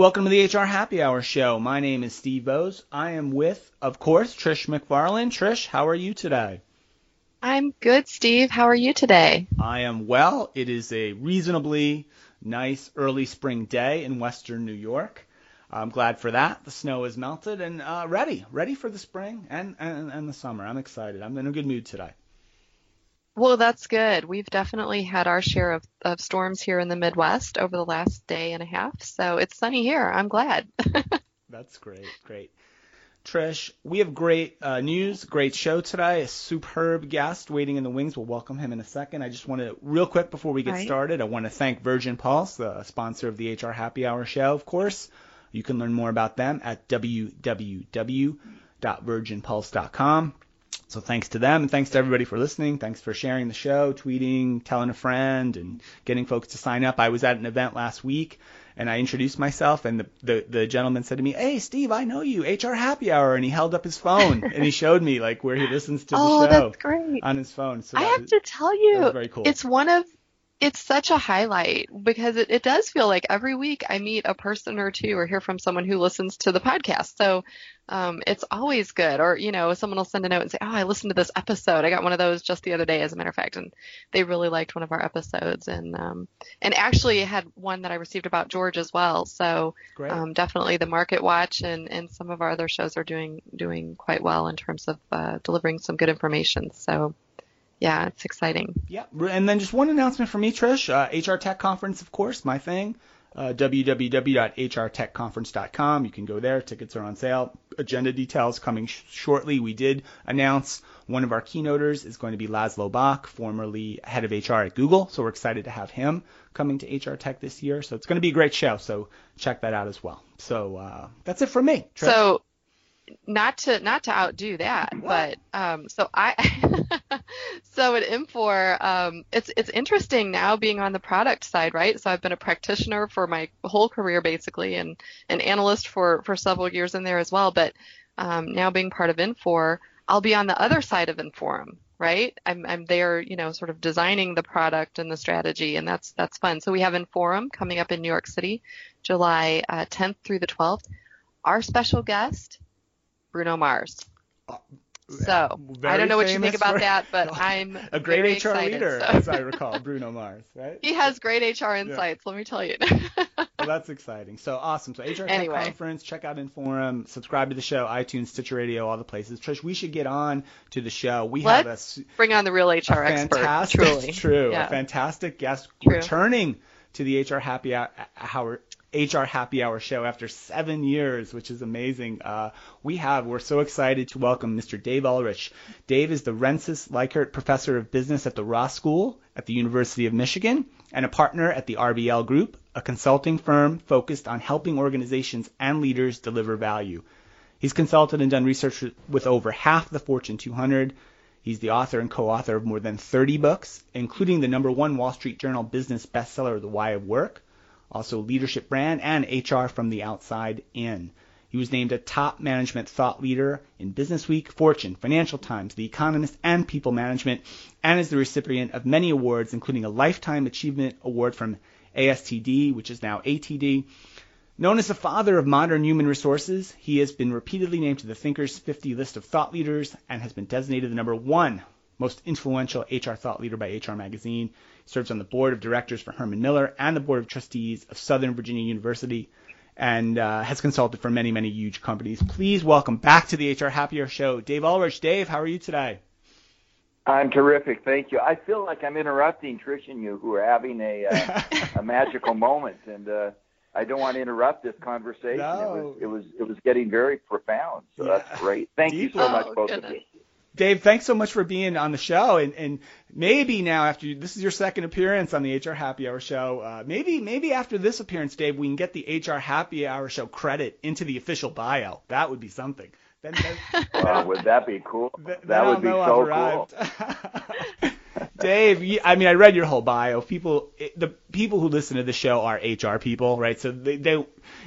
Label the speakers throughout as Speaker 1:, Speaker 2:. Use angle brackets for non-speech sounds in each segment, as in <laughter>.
Speaker 1: welcome to the HR Happy Hour show. My name is Steve Boese. I am with, of course, Trish McFarlane. Trish, how are you today?
Speaker 2: I'm good, Steve. How are you today?
Speaker 1: I am well. It is a reasonably nice early spring day in western New York. I'm glad for that. The snow has melted and uh, ready, ready for the spring and, and, and the summer. I'm excited. I'm in a good mood today.
Speaker 2: Well, that's good. We've definitely had our share of, of storms here in the Midwest over the last day and a half. So it's sunny here. I'm glad. <laughs>
Speaker 1: that's great. Great. Trish, we have great uh, news, great show today. A superb guest waiting in the wings. We'll welcome him in a second. I just want to, real quick before we get right. started, I want to thank Virgin Pulse, the sponsor of the HR Happy Hour show, of course. You can learn more about them at www.virginpulse.com. So thanks to them and thanks to everybody for listening. Thanks for sharing the show, tweeting, telling a friend, and getting folks to sign up. I was at an event last week and I introduced myself and the, the, the gentleman said to me, Hey Steve, I know you, HR Happy Hour and he held up his phone <laughs> and he showed me like where he listens to the
Speaker 2: oh,
Speaker 1: show
Speaker 2: that's great.
Speaker 1: on his phone.
Speaker 2: So I have was, to tell you, cool. it's one of it's such a highlight because it, it does feel like every week I meet a person or two or hear from someone who listens to the podcast. So um, it's always good. Or, you know, someone will send a note and say, Oh, I listened to this episode. I got one of those just the other day, as a matter of fact, and they really liked one of our episodes. And, um, and actually had one that I received about George as well. So, um, definitely the Market Watch and, and some of our other shows are doing, doing quite well in terms of, uh, delivering some good information. So, yeah, it's exciting.
Speaker 1: Yeah, and then just one announcement from me, Trish. Uh, HR Tech Conference, of course, my thing. Uh, www.hrtechconference.com. You can go there. Tickets are on sale. Agenda details coming sh- shortly. We did announce one of our keynoters is going to be Laszlo Bock, formerly head of HR at Google. So we're excited to have him coming to HR Tech this year. So it's going to be a great show. So check that out as well. So uh, that's it for me.
Speaker 2: Trish. So not to not to outdo that, but um, so I <laughs> so at Infor, um, it's it's interesting now being on the product side, right? So I've been a practitioner for my whole career basically, and an analyst for for several years in there as well. But um, now being part of Infor, I'll be on the other side of Inforum, right? I'm I'm there, you know, sort of designing the product and the strategy, and that's that's fun. So we have Inforum coming up in New York City, July uh, 10th through the 12th. Our special guest Bruno Mars. Uh, so I don't know what you think about that, but <laughs> I'm
Speaker 1: a great
Speaker 2: HR
Speaker 1: excited, leader,
Speaker 2: so.
Speaker 1: as I recall, Bruno Mars, right? <laughs>
Speaker 2: He has great HR insights. Yeah. Let me tell you. <laughs>
Speaker 1: well, that's exciting. So awesome. So HR anyway. Conference, check out Inforum, subscribe to the show, iTunes, Stitcher Radio, all the places. Trish, we should get on to the show. We
Speaker 2: Let's
Speaker 1: have a
Speaker 2: bring on the real HR expert. Truly,
Speaker 1: true.
Speaker 2: Yeah.
Speaker 1: A fantastic guest true. returning to the HR Happy Hour HR Happy Hour show after seven years, which is amazing. Uh, we have, we're so excited to welcome Mr. Dave Ulrich. Dave is the Rensis Likert Professor of Business at the Ross School at the University of Michigan and a partner at the RBL Group, a consulting firm focused on helping organizations and leaders deliver value. He's consulted and done research with over half the Fortune 200. He's the author and co-author of more than 30 books, including the number one Wall Street Journal business bestseller, The Why of Work, also leadership brand, and HR from the outside in. He was named a top management thought leader in Business Week, Fortune, Financial Times, The Economist, and People Management, and is the recipient of many awards, including a Lifetime Achievement Award from ASTD, which is now ATD. Known as the father of modern human resources, he has been repeatedly named to the Thinkers 50 list of thought leaders and has been designated the number one most influential HR thought leader by HR Magazine serves on the board of directors for Herman Miller and the board of trustees of Southern Virginia University, and uh, has consulted for many, many huge companies. Please welcome back to the HR Happy Hour Show, Dave Ulrich. Dave, how are you today?
Speaker 3: I'm terrific, thank you. I feel like I'm interrupting Trish and you, who are having a uh, <laughs> a magical moment, and uh, I don't want to interrupt this conversation.
Speaker 1: No.
Speaker 3: It was it was it was getting very profound, so yeah. that's great. Thank Deep. you so much,
Speaker 2: oh,
Speaker 3: both
Speaker 2: goodness.
Speaker 3: of you.
Speaker 1: Dave, thanks so much for being on the show, and, and maybe now after you, this is your second appearance on the HR Happy Hour show, uh, maybe maybe after this appearance, Dave, we can get the HR Happy Hour show credit into the official bio. That would be something.
Speaker 3: Then, then, <laughs> well, would that be cool? that would be so
Speaker 1: cool. <laughs> Dave, I mean, I read your whole bio. People, the people who listen to the show are HR people, right? So they, they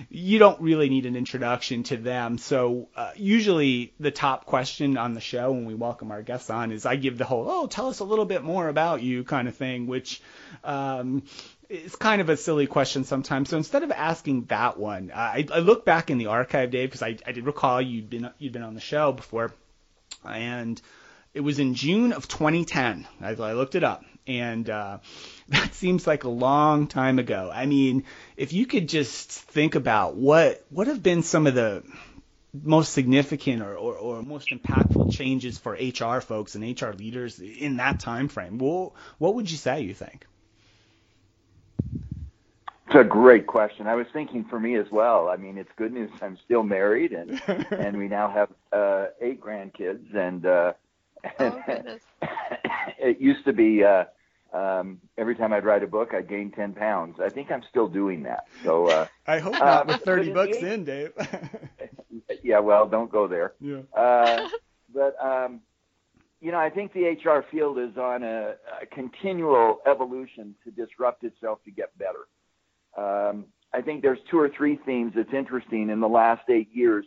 Speaker 1: you don't really need an introduction to them. So uh, usually the top question on the show when we welcome our guests on is I give the whole, oh, tell us a little bit more about you kind of thing, which um, is kind of a silly question sometimes. So instead of asking that one, I, I look back in the archive, Dave, because I, I did recall you'd been you'd been on the show before, and it was in June of 2010. I, I looked it up, and uh, <laughs> that seems like a long time ago. I mean, if you could just think about what what have been some of the most significant or, or, or most impactful changes for HR folks and HR leaders in that time frame, well, what would you say you think?
Speaker 3: It's a great question. I was thinking for me as well. I mean, it's good news. I'm still married, and <laughs> and we now have uh, eight grandkids, and uh, <laughs>
Speaker 2: Oh, goodness.
Speaker 3: it used to be uh, um, every time I'd write a book, I'd gain 10 pounds. I think I'm still doing that. So uh, <laughs>
Speaker 1: I hope not. Uh, <laughs> 30 bucks in, Dave.
Speaker 3: yeah, well, don't go there.
Speaker 1: Yeah.
Speaker 3: Uh, but um, you know, I think the HR field is on a, a continual evolution to disrupt itself to get better. Um, I think there's two or three themes that's interesting in the last eight years.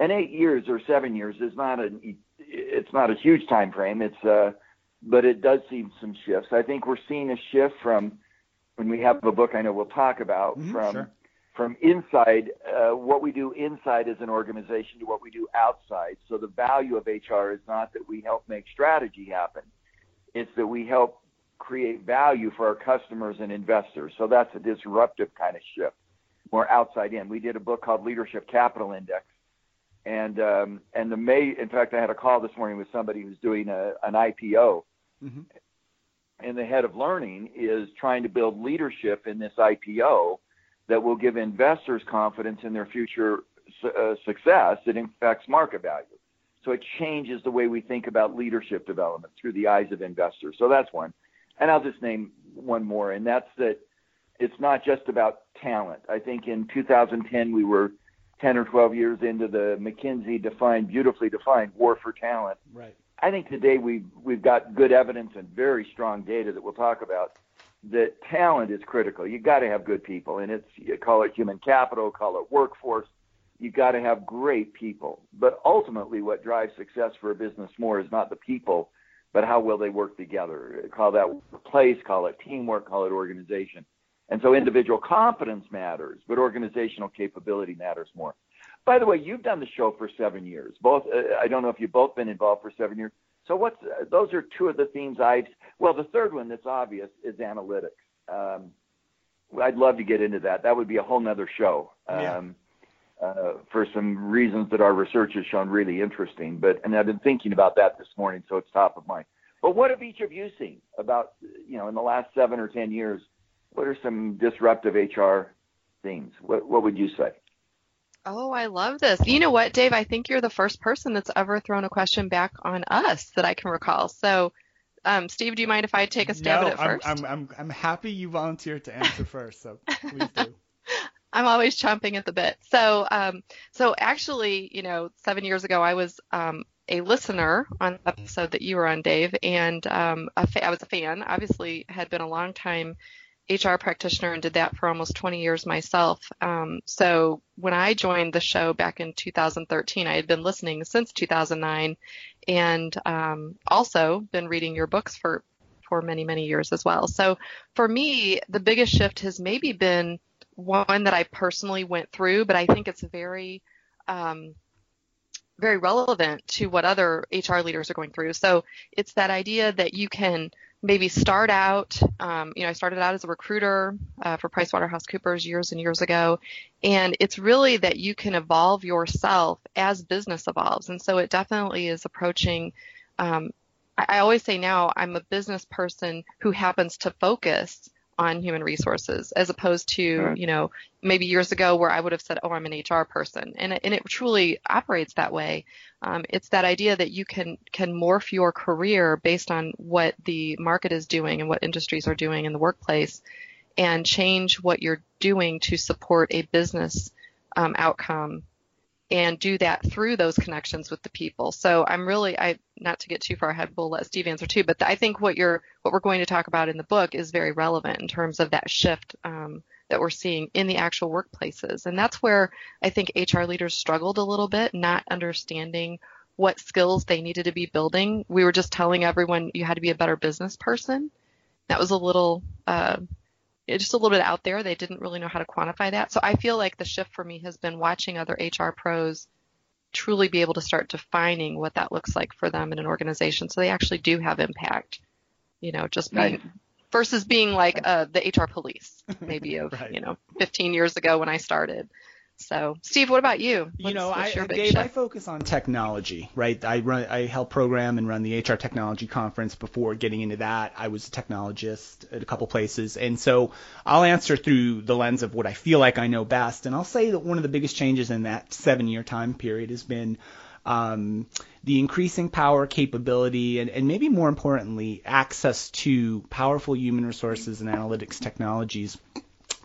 Speaker 3: And eight years or seven years is not an it's not a huge time frame. It's uh, but it does see some shifts. I think we're seeing a shift from when we have a book I know we'll talk about mm-hmm, from sure. from inside uh, what we do inside as an organization to what we do outside. So the value of HR is not that we help make strategy happen; it's that we help create value for our customers and investors. So that's a disruptive kind of shift, more outside in. We did a book called Leadership Capital Index and um, and the May. In fact, I had a call this morning with somebody who's doing a, an IPO, mm-hmm. and the head of learning is trying to build leadership in this IPO that will give investors confidence in their future uh, success It affects market value. So it changes the way we think about leadership development through the eyes of investors. So that's one. And I'll just name one more, and that's that it's not just about talent. I think in 2010 we were 10 or 12 years into the McKinsey defined, beautifully defined war for talent.
Speaker 1: Right.
Speaker 3: I think today we've, we've got good evidence and very strong data that we'll talk about that talent is critical. You've got to have good people, and it's you call it human capital, call it workforce. You've got to have great people. But ultimately, what drives success for a business more is not the people, but how well they work together. Call that place, call it teamwork, call it organization. And so individual competence matters, but organizational capability matters more. By the way, you've done the show for seven years. Both, uh, I don't know if you've both been involved for seven years. So what's uh, those are two of the themes I've. Well, the third one that's obvious is analytics. Um, I'd love to get into that. That would be a whole nother show. Um, yeah. uh, for some reasons that our research has shown really interesting. But and I've been thinking about that this morning, so it's top of mind. But what have each of you seen about you know in the last seven or ten years? What are some disruptive HR themes? What, what would you say?
Speaker 2: Oh, I love this. You know what, Dave? I think you're the first person that's ever thrown a question back on us that I can recall. So, um, Steve, do you mind if I take a stab
Speaker 1: no,
Speaker 2: at it first?
Speaker 1: I'm, I'm, I'm, I'm happy you volunteered to answer first, so <laughs> please do.
Speaker 2: I'm always chomping at the bit. So, um, so actually, you know, seven years ago, I was um, a listener on the episode that you were on, Dave, and um, fa- I was a fan. Obviously, had been a long time HR practitioner and did that for almost 20 years myself. Um, so when I joined the show back in 2013, I had been listening since 2009 and um, also been reading your books for, for many, many years as well. So for me, the biggest shift has maybe been one that I personally went through, but I think it's very, um, very relevant to what other HR leaders are going through. So it's that idea that you can maybe start out, um, you know, I started out as a recruiter uh, for PricewaterhouseCoopers years and years ago, and it's really that you can evolve yourself as business evolves, and so it definitely is approaching. Um, I, I always say now I'm a business person who happens to focus on human resources as opposed to right. you know maybe years ago where I would have said oh I'm an HR person and and it truly operates that way um, it's that idea that you can can morph your career based on what the market is doing and what industries are doing in the workplace and change what you're doing to support a business um, outcome and do that through those connections with the people. So I'm really, I not to get too far ahead, we'll let Steve answer too. But I think what you're, what we're going to talk about in the book is very relevant in terms of that shift um, that we're seeing in the actual workplaces, and that's where I think HR leaders struggled a little bit, not understanding what skills they needed to be building. We were just telling everyone you had to be a better business person. That was a little. Uh, just a little bit out there. They didn't really know how to quantify that. So I feel like the shift for me has been watching other HR pros truly be able to start defining what that looks like for them in an organization so they actually do have impact. You know, just being nice. versus being like uh, the HR police <laughs> maybe of, right. you know, 15 years ago when I started. So, Steve, what about you? What's,
Speaker 1: you know, I, Dave, I focus on technology, right? I run, I help program and run the HR Technology Conference. Before getting into that, I was a technologist at a couple places, and so I'll answer through the lens of what I feel like I know best. And I'll say that one of the biggest changes in that seven-year time period has been um, the increasing power, capability, and, and maybe more importantly, access to powerful human resources and analytics technologies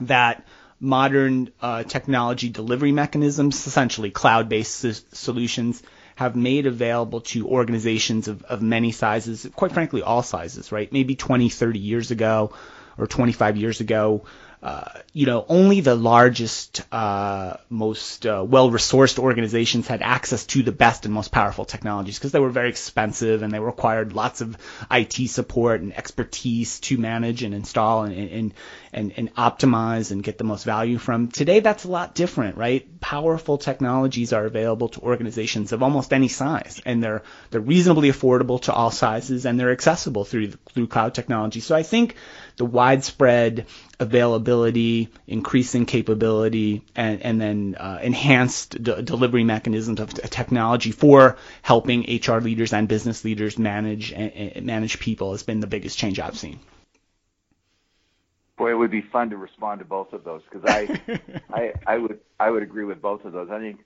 Speaker 1: that modern uh, technology delivery mechanisms, essentially cloud-based solutions, have made available to organizations of, of many sizes, quite frankly, all sizes, right? Maybe 20, 30 years ago or 25 years ago, uh, you know, only the largest, uh, most uh, well-resourced organizations had access to the best and most powerful technologies because they were very expensive and they required lots of IT support and expertise to manage and install and, and, and, and optimize and get the most value from. Today, that's a lot different, right? Powerful technologies are available to organizations of almost any size, and they're they're reasonably affordable to all sizes, and they're accessible through through cloud technology. So I think the widespread availability, increasing capability, and, and then uh, enhanced d- delivery mechanisms of t- technology for helping HR leaders and business leaders manage manage people has been the biggest change I've seen.
Speaker 3: Boy, it would be fun to respond to both of those because I, <laughs> I, I would, I would agree with both of those. I think,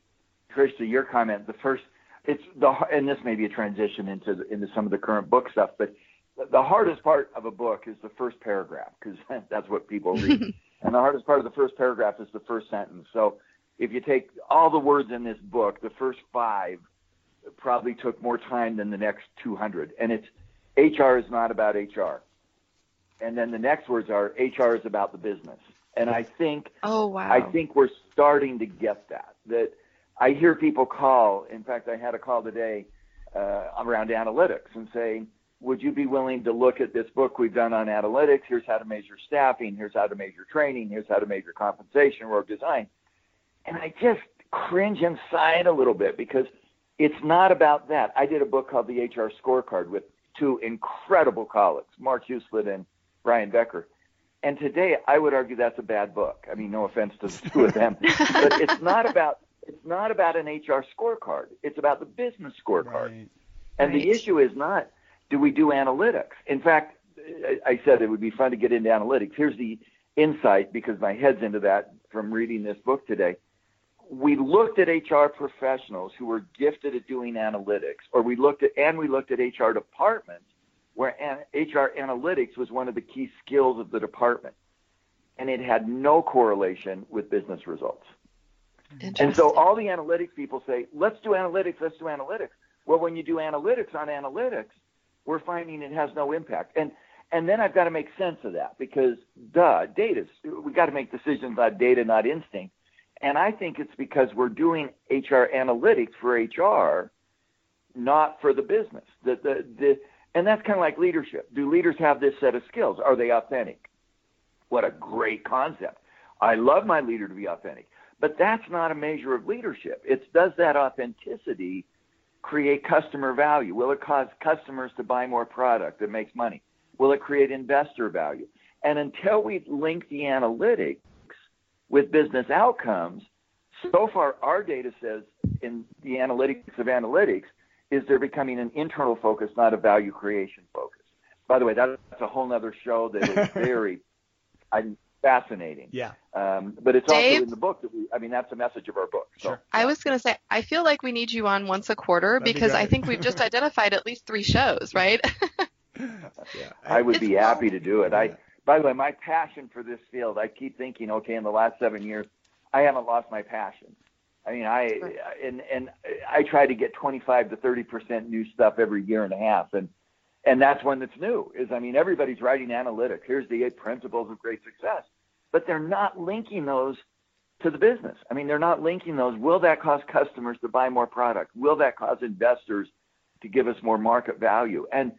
Speaker 3: Trish, to your comment, the first, it's the, and this may be a transition into the, into some of the current book stuff, but the hardest part of a book is the first paragraph because <laughs> that's what people read, <laughs> and the hardest part of the first paragraph is the first sentence. So, if you take all the words in this book, the first five probably took more time than the next 200, and it's HR is not about HR and then the next words are HR is about the business. And I think
Speaker 2: oh wow
Speaker 3: I think we're starting to get that. That I hear people call. In fact, I had a call today uh, around analytics and saying, "Would you be willing to look at this book we've done on analytics? Here's how to measure staffing. Here's how to measure training. Here's how to measure compensation, or design." And I just cringe inside a little bit because it's not about that. I did a book called The HR Scorecard with two incredible colleagues, Mark Huselid and Brian Becker. And today, I would argue that's a bad book. I mean, no offense to the <laughs> two of them, but it's not about it's not about an HR scorecard. It's about the business scorecard. Right. And right. the issue is not do we do analytics. In fact, I said it would be fun to get into analytics. Here's the insight because my head's into that from reading this book today. We looked at HR professionals who were gifted at doing analytics, or we looked at and we looked at HR departments where HR analytics was one of the key skills of the department, and it had no correlation with business results. And so all the analytics people say, let's do analytics, let's do analytics. Well, when you do analytics on analytics, we're finding it has no impact. And and then I've got to make sense of that because duh, data. We got to make decisions on data, not instinct. And I think it's because we're doing HR analytics for HR, not for the business. The the the and that's kind of like leadership. Do leaders have this set of skills? Are they authentic? What a great concept. I love my leader to be authentic. But that's not a measure of leadership. It's does that authenticity create customer value? Will it cause customers to buy more product that makes money? Will it create investor value? And until we link the analytics with business outcomes, so far our data says in the analytics of analytics is they're becoming an internal focus, not a value creation focus. By the way, that's a whole other show that is <laughs> very, I'm fascinating.
Speaker 1: Yeah.
Speaker 3: Um, but it's
Speaker 2: Dave?
Speaker 3: also in the book that we. I mean, that's the message of our book. So,
Speaker 1: Sure.
Speaker 2: I was going to say, I feel like we need you on once a quarter
Speaker 1: That'd be
Speaker 2: because I think we've just <laughs> identified at least three shows, right?
Speaker 1: Yeah.
Speaker 3: I would
Speaker 2: It's
Speaker 3: be
Speaker 2: fun.
Speaker 3: happy to do it. I,
Speaker 1: Yeah.
Speaker 3: by the way, my passion for this field, I keep thinking, okay, in the last seven years, I haven't lost my passion. I mean, I
Speaker 2: Sure.
Speaker 3: and and I try to get 25 to 30 percent new stuff every year and a half, and and that's one that's new. Is I mean, everybody's writing analytics. Here's the eight principles of great success, but they're not linking those to the business. I mean, they're not linking those. Will that cause customers to buy more product? Will that cause investors to give us more market value? And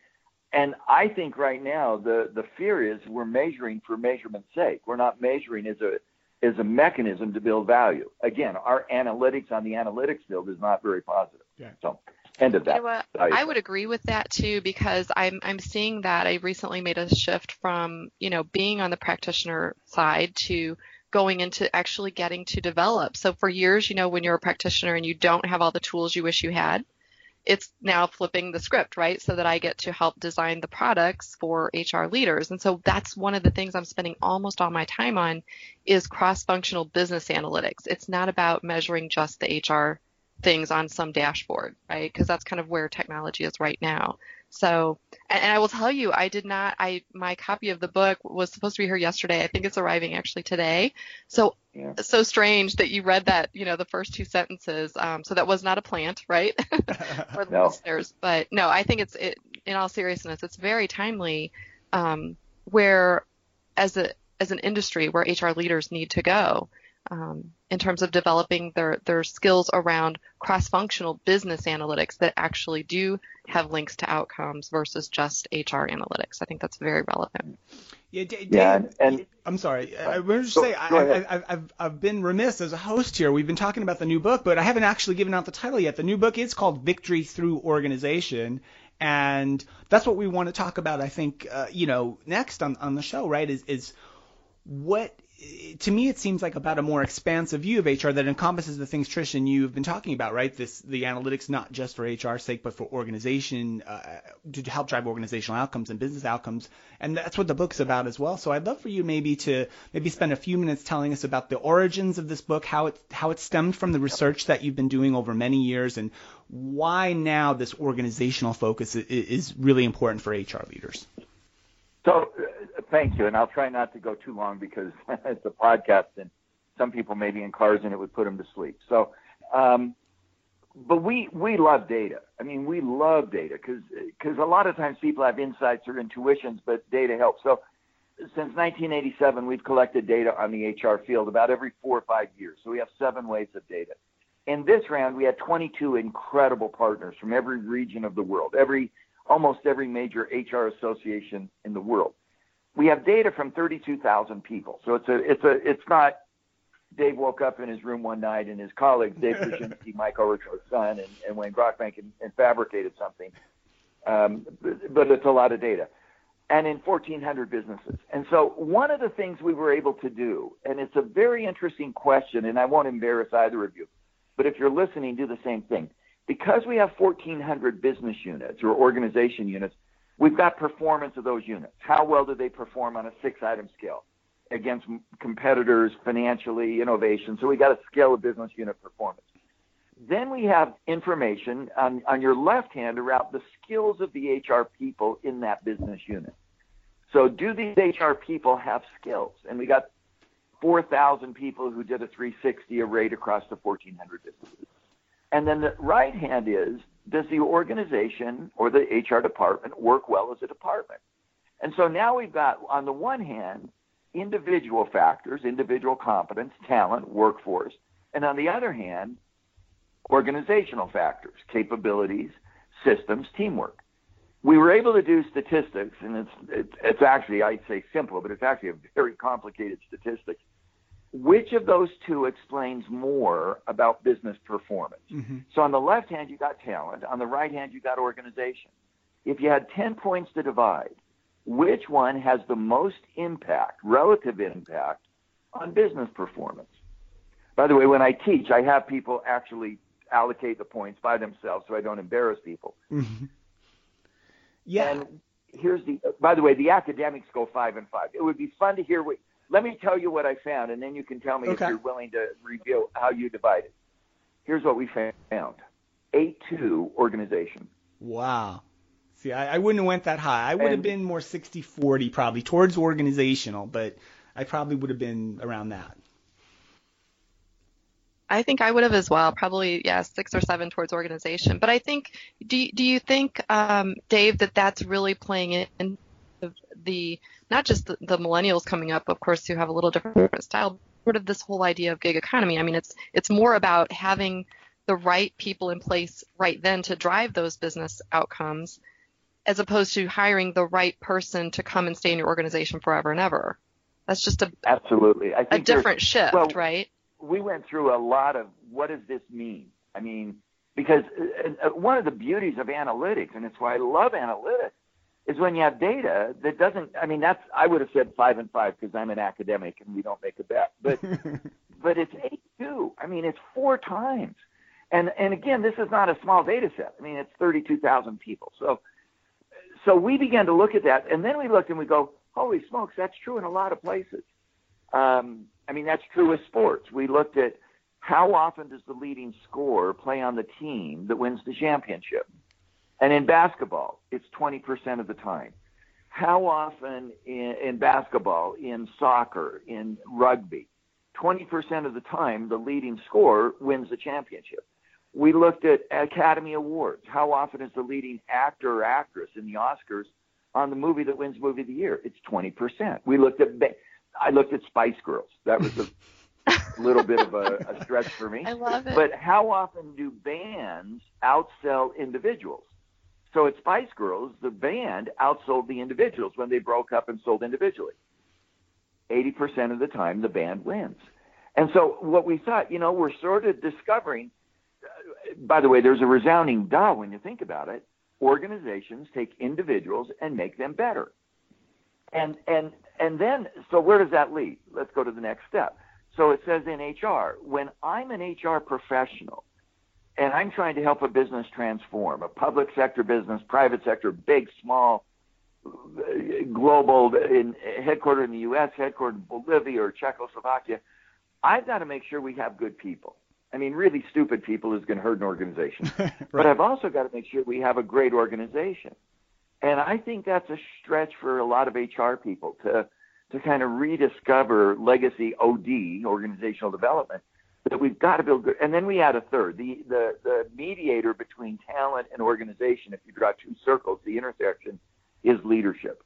Speaker 3: and I think right now the the fear is we're measuring for measurement's sake. We're not measuring as a as a mechanism to build value. Again, our analytics on the analytics field is not very positive.
Speaker 1: Yeah.
Speaker 3: So, end of
Speaker 2: You know. I would agree with that too because I'm I'm seeing that I recently made a shift from you know being on the practitioner side to going into actually getting to develop. So for years, you know, when you're a practitioner and you don't have all the tools you wish you had, it's now flipping the script, right? So that I get to help design the products for HR leaders. And so that's one of the things I'm spending almost all my time on is cross-functional business analytics. It's not about measuring just the HR things on some dashboard, right? Because that's kind of where technology is right now. So, and, I will tell you, I did not. I my copy of the book was supposed to be here yesterday. I think it's arriving actually today. So,
Speaker 3: Yeah.
Speaker 2: so strange that you read that, you know, the first two sentences. Um, so that was not a plant, right? <laughs> for the
Speaker 3: No.
Speaker 2: listeners. But no, I think it's it. In all seriousness, it's very timely. Um, where, as a as an industry, where HR leaders need to go um, in terms of developing their their skills around cross-functional business analytics that actually do have links to outcomes versus just HR analytics. I think that's very relevant.
Speaker 1: Yeah, D-
Speaker 3: Yeah,
Speaker 1: Dave,
Speaker 3: and-
Speaker 1: I'm sorry. I, I wanted to
Speaker 3: Go-
Speaker 1: say
Speaker 3: go
Speaker 1: I,
Speaker 3: ahead.
Speaker 1: I, I've, I've, I've been remiss as a host here. We've been talking about the new book, but I haven't actually given out the title yet. The new book is called Victory Through Organization, and that's what we want to talk about. I think uh, you know next on, on the show, right? Is is what to me it seems like about a more expansive view of HR that encompasses the things Trish and you have been talking about, right? This the analytics not just for HR's sake, but for organization uh, to help drive organizational outcomes and business outcomes, and that's what the book's about as well. So I'd love for you maybe to maybe spend a few minutes telling us about the origins of this book, how it how it stemmed from the research that you've been doing over many years, and why now this organizational focus is really important for HR leaders.
Speaker 3: So, uh, thank you, and I'll try not to go too long because <laughs> it's a podcast, and some people may be in cars, and it would put them to sleep. So, um, but we we love data. I mean, we love data because a lot of times people have insights or intuitions, but data helps. So, since 1987, we've collected data on the HR field about every four or five years. So we have seven waves of data. In this round, we had 22 incredible partners from every region of the world, every almost every major HR association in the world. We have data from 32,000 people. So it's a it's a it's not Dave woke up in his room one night and his colleagues, Dave <laughs> Kryscynski, Mike Ulrich's son, and, and Wayne Brockbank, and, and fabricated something. Um, but, but it's a lot of data. And in 1,400 businesses. And so one of the things we were able to do, and it's a very interesting question, and I won't embarrass either of you, but if you're listening, do the same thing because we have 1,400 business units or organization units, we've got performance of those units. How well do they perform on a six item scale against competitors, financially, innovation? So we got a scale of business unit performance. Then we have information on, on your left hand around the skills of the HR people in that business unit. So do these HR people have skills? And we got 4,000 people who did a 360 rate across the 1,400 businesses. And then the right hand is, does the organization or the HR department work well as a department? And so now we've got, on the one hand, individual factors, individual competence, talent, workforce, and on the other hand, organizational factors, capabilities, systems, teamwork. We were able to do statistics, and it's, it's, actually, I'd say simple, but it's actually a very complicated statistics. Which of those two explains more about business performance?
Speaker 1: Mm-hmm.
Speaker 3: So on the left hand, you got talent. On the right hand, you got organization. If you had 10 points to divide, which one has the most impact, relative impact, on business performance? By the way, when I teach, I have people actually allocate the points by themselves so I don't embarrass people.
Speaker 1: Mm-hmm. Yeah.
Speaker 3: And here's the, by the way, the academics go five and five. It would be fun to hear what, let me tell you what I found, and then you can tell me
Speaker 1: okay.
Speaker 3: if you're willing to reveal how you divide it. Here's what we found: eight two organization.
Speaker 1: Wow. See, I, I wouldn't have went that high. I would and, have been more 60-40 probably towards organizational, but I probably would have been around that.
Speaker 2: I think I would have as well. Probably, yeah, six or seven towards organization. But I think, do do you think, um, Dave, that that's really playing in the not just the, the millennials coming up, of course, who have a little different style, sort of this whole idea of gig economy. I mean, it's it's more about having the right people in place right then to drive those business outcomes, as opposed to hiring the right person to come and stay in your organization forever and ever. That's just a
Speaker 3: absolutely
Speaker 2: a different shift,
Speaker 3: well,
Speaker 2: right?
Speaker 3: we went through a lot of what does this mean? I mean, because uh, uh, one of the beauties of analytics, and it's why I love analytics, is when you have data that doesn't. I mean, that's I would have said five and five because I'm an academic and we don't make a bet, but <laughs> but it's eight two. I mean, it's four times. And and again, this is not a small data set. I mean, it's 32,000 people. So so we began to look at that, and then we looked and we go, holy smokes, that's true in a lot of places. Um, I mean, that's true with sports. We looked at how often does the leading scorer play on the team that wins the championship? And in basketball, it's 20% of the time. How often in, in basketball, in soccer, in rugby, 20% of the time, the leading scorer wins the championship. We looked at Academy Awards. How often is the leading actor or actress in the Oscars on the movie that wins Movie of the Year? It's 20%. We looked at I looked at Spice Girls. That was a <laughs> little bit of a, a stretch for me.
Speaker 2: I love it.
Speaker 3: But how often do bands outsell individuals? So at Spice Girls, the band outsold the individuals when they broke up and sold individually. 80% of the time, the band wins. And so what we thought, you know, we're sort of discovering, uh, by the way, there's a resounding duh when you think about it. Organizations take individuals and make them better. And and and then so where does that lead? Let's go to the next step. So it says in HR, when I'm an HR professional and I'm trying to help a business transform, a public sector business, private sector, big, small, global, in, headquartered in the U.S., headquartered in Bolivia or Czechoslovakia, I've got to make sure we have good people. I mean, really stupid people is going to hurt an organization. <laughs> right. But I've also got to make sure we have a great organization. And I think that's a stretch for a lot of HR people to to kind of rediscover legacy OD, organizational development, that we've got to build good. And then we add a third, the, the, the mediator between talent and organization. If you draw two circles, the intersection is leadership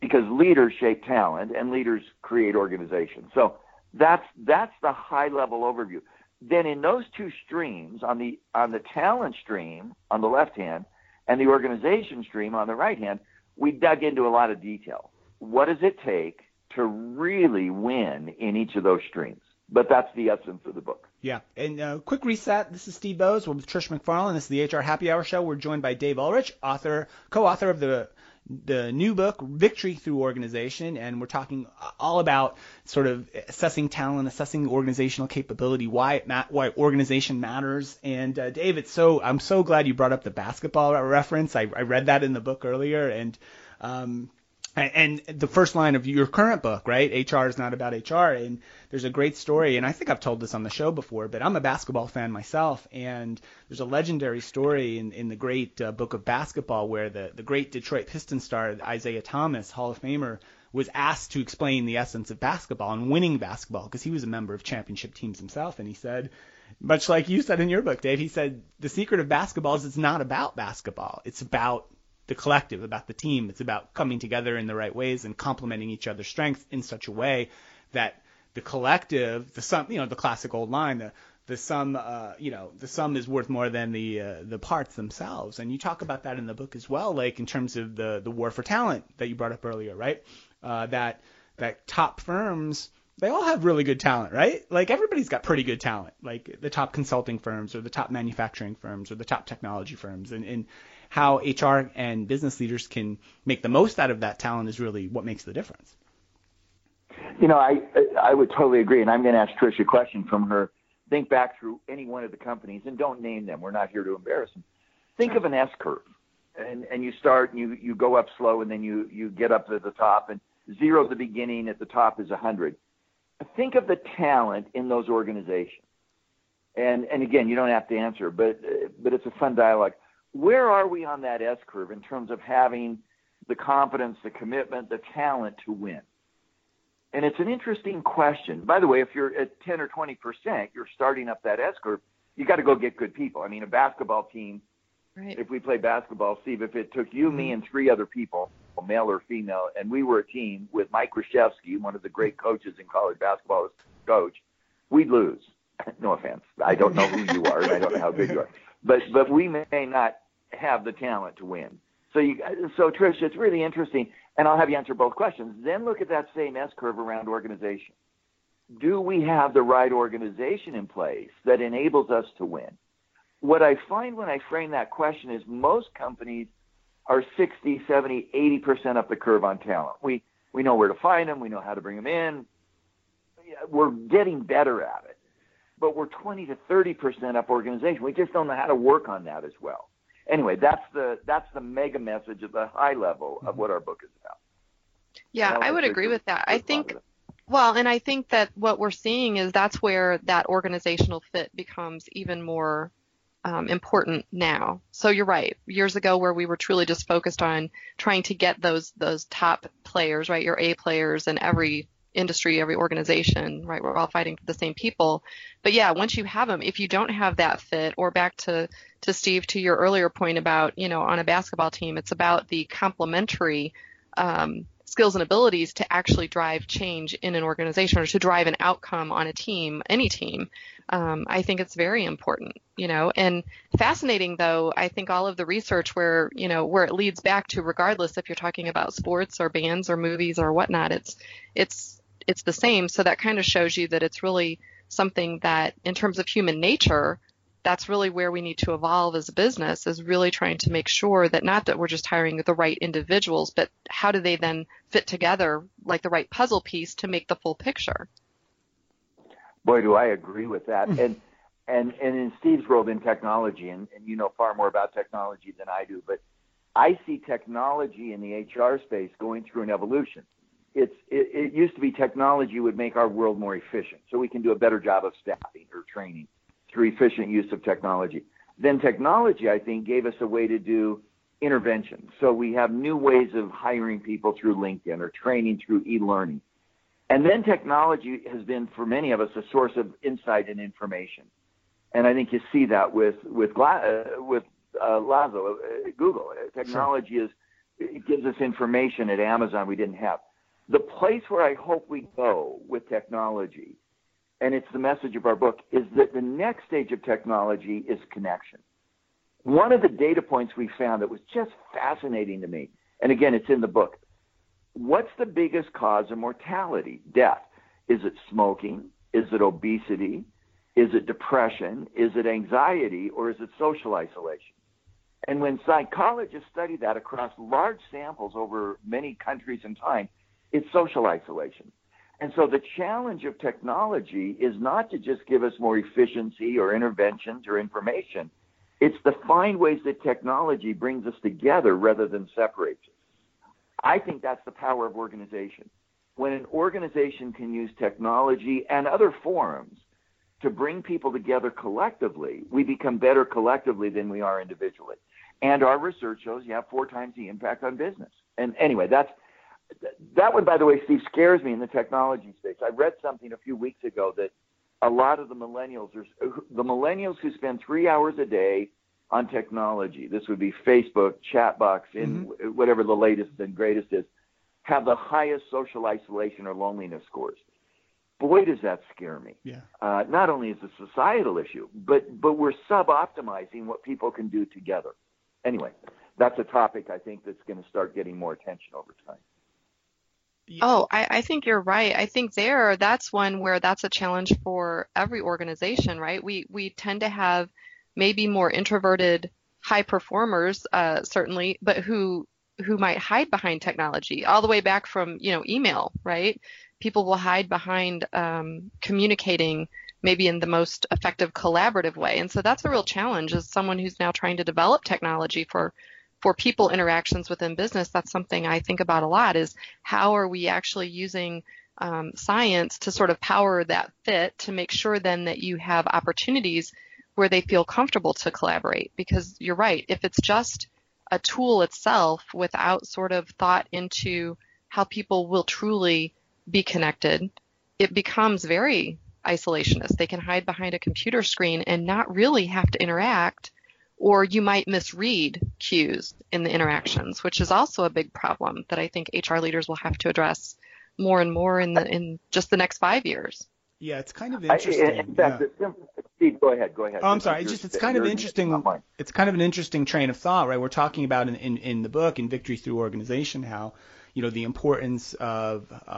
Speaker 3: because leaders shape talent and leaders create organization. So that's, that's the high level overview. Then in those two streams, on the, on the talent stream on the left hand, and the organization stream on the right hand, we dug into a lot of detail. What does it take to really win in each of those streams? But that's the essence of the book.
Speaker 1: Yeah. And uh, quick reset. This is Steve Boese. We're with Trish McFarlane. This is the HR Happy Hour Show. We're joined by Dave Ulrich, author, co-author of the the new book, Victory Through Organization, and we're talking all about sort of assessing talent, assessing organizational capability, why it ma- why organization matters. And uh, Dave, it's so I'm so glad you brought up the basketball reference. I, I read that in the book earlier, and um, and the first line of your current book, right? HR is not about HR. And there's a great story, and I think I've told this on the show before, but I'm a basketball fan myself, and there's a legendary story in, in the great uh, book of basketball where the, the great Detroit Pistons star Isiah Thomas, Hall of Famer, was asked to explain the essence of basketball and winning basketball because he was a member of championship teams himself, and he said, much like you said in your book, Dave, he said the secret of basketball is it's not about basketball, it's about the collective, about the team. It's about coming together in the right ways and complementing each other's strengths in such a way that the collective, the sum, you know, the classic old line, the the sum, uh, you know, the sum is worth more than the uh, the parts themselves. And you talk about that in the book as well, like in terms of the the war for talent that you brought up earlier, right? Uh, that that top firms they all have really good talent, right? Like everybody's got pretty good talent, like the top consulting firms or the top manufacturing firms or the top technology firms, and and how HR and business leaders can make the most out of that talent is really what makes the difference.
Speaker 3: You know, I I would totally agree, and I'm going to ask Trish a question from her. Think back through any one of the companies, and don't name them. We're not here to embarrass them. Think of an S curve, and and you start and you you go up slow, and then you you get up to the top, and zero at the beginning at the top is 100. think of the talent in those organizations. And and again, you don't have to answer, but but it's a fun dialogue. Where are we on that S curve in terms of having the confidence, the commitment, the talent to win? And it's an interesting question. By the way, if you're at 10 or 20 percent, you're starting up that S curve. You got to go get good people. I mean, a basketball team. Right. If we play basketball, Steve, if it took you, mm-hmm. me, and three other people, male or female, and we were a team with Mike Krzyzewski, one of the great coaches in college basketball, as coach, we'd lose. <laughs> No offense. I don't know who you are, and I don't know how good you are, but but we may not have the talent to win. So you, so Trish, it's really interesting, and I'll have you answer both questions. Then look at that same S curve around organization. Do we have the right organization in place that enables us to win? What I find when I frame that question is most companies are 60, 70, 80% up the curve on talent. We we know where to find them, we know how to bring them in. We're getting better at it. But we're 20 to 30% up organization. We just don't know how to work on that as well. Anyway, that's the that's the mega message at the high level of what our book is about.
Speaker 2: Yeah, I would agree with that. I think well, and I think that what we're seeing is that's where that organizational fit becomes even more um, important now. So you're right. Years ago, where we were truly just focused on trying to get those those top players, right, your A players in every industry, every organization, right, we're all fighting for the same people. But yeah, once you have them, if you don't have that fit, or back to to Steve, to your earlier point about, you know, on a basketball team, it's about the complementary um, skills and abilities to actually drive change in an organization or to drive an outcome on a team, any team. Um, I think it's very important, you know, and fascinating though, I think all of the research where, you know, where it leads back to regardless if you're talking about sports or bands or movies or whatnot, it's, it's, it's the same. So that kind of shows you that it's really something that in terms of human nature, that's really where we need to evolve as a business is really trying to make sure that not that we're just hiring the right individuals, but how do they then fit together like the right puzzle piece to make the full picture.
Speaker 3: Boy, do I agree with that. Hmm. and and and in Steve's world in technology, and, and you know far more about technology than I do, but I see technology in the HR space going through an evolution. It's it, it used to be technology would make our world more efficient, so we can do a better job of staffing or training through efficient use of technology. Then technology, I think, gave us a way to do intervention. So we have new ways of hiring people through LinkedIn or training through e-learning. And then technology has been for many of us a source of insight and information. And I think you see that with with uh, with uh, Laszlo, uh, Google. Technology sure. is it gives us information at Amazon we didn't have. The place where I hope we go with technology and it's the message of our book, is that the next stage of technology is connection. One of the data points we found that was just fascinating to me, and again, it's in the book. What's the biggest cause of mortality? Death. Is it smoking? Is it obesity? Is it depression? Is it anxiety? Or is it social isolation? And when psychologists study that across large samples over many countries and time, it's social isolation. And so the challenge of technology is not to just give us more efficiency or interventions or information. It's to find ways that technology brings us together rather than separates us. I think that's the power of organization. When an organization can use technology and other forms to bring people together collectively, we become better collectively than we are individually. And our research shows you have four times the impact on business. And anyway, that's that one, by the way, Steve, scares me in the technology space. I read something a few weeks ago that a lot of the millennials, are, the millennials who spend three hours a day on technology, this would be Facebook, chatbox, and mm-hmm. whatever the latest and greatest is, have the highest social isolation or loneliness scores. Boy, does that scare me.
Speaker 1: Yeah.
Speaker 3: Uh, not only is it a societal issue, but but we're sub-optimizing what people can do together. Anyway, that's a topic I think that's going to start getting more attention over time.
Speaker 2: Oh, I, I think you're right. I think there, that's one where that's a challenge for every organization, right? We we tend to have maybe more introverted high performers, uh, certainly, but who who might hide behind technology, all the way back from you know email, right? People will hide behind um, communicating maybe in the most effective collaborative way, and so that's a real challenge as someone who's now trying to develop technology for for people interactions within business, that's something I think about a lot is how are we actually using um, science to sort of power that fit to make sure then that you have opportunities where they feel comfortable to collaborate. Because you're right, if it's just a tool itself without sort of thought into how people will truly be connected, it becomes very isolationist. They can hide behind a computer screen and not really have to interact, or you might misread cues in the interactions, which is also a big problem that I think HR leaders will have to address more and more in the in just the next five years.
Speaker 1: Yeah, it's kind of interesting. I,
Speaker 3: in fact, yeah. Steve, go ahead. Go ahead.
Speaker 1: Oh, I'm sorry. It's just it's kind of interesting. It's kind of an interesting train of thought, right? We're talking about in, in, in the book in Victory Through Organization how you know the importance of uh,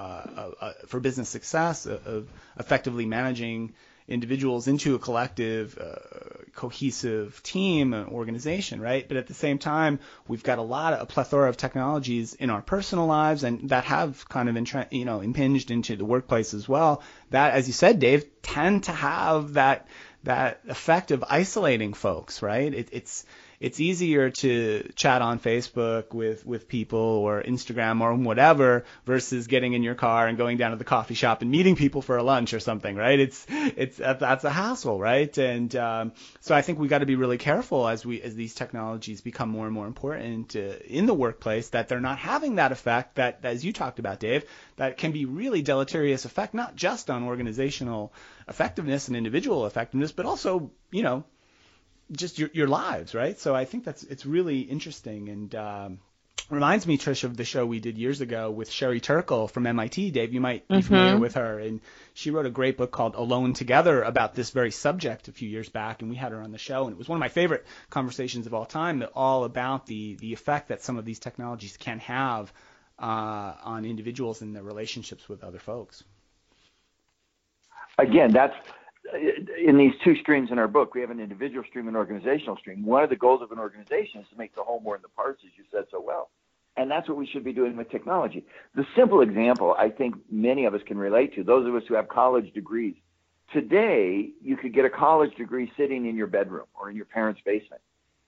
Speaker 1: uh, for business success of, of effectively managing individuals into a collective, uh, cohesive team, organization, right? But at the same time, we've got a lot of a plethora of technologies in our personal lives, and that have kind of intra- you know impinged into the workplace as well. That, as you said, Dave, tend to have that that effect of isolating folks, right? It, it's it's easier to chat on Facebook with, with people or Instagram or whatever versus getting in your car and going down to the coffee shop and meeting people for a lunch or something, right? It's it's that's a hassle, right? And um, so I think we got to be really careful as we as these technologies become more and more important uh, in the workplace that they're not having that effect that as you talked about, Dave, that can be really deleterious effect not just on organizational effectiveness and individual effectiveness, but also you know just your, your lives, right? So I think that's it's really interesting and um, reminds me, Trish, of the show we did years ago with Sherry Turkle from MIT. Dave, you might be mm-hmm. familiar with her, and she wrote a great book called Alone Together about this very subject a few years back, and we had her on the show, and it was one of my favorite conversations of all time, all about the the effect that some of these technologies can have uh, on individuals and their relationships with other folks.
Speaker 3: Again, that's in these two streams in our book, we have an individual stream and organizational stream. One of the goals of an organization is to make the whole more than the parts, as you said so well. And that's what we should be doing with technology. The simple example I think many of us can relate to, those of us who have college degrees. Today, you could get a college degree sitting in your bedroom or in your parents' basement.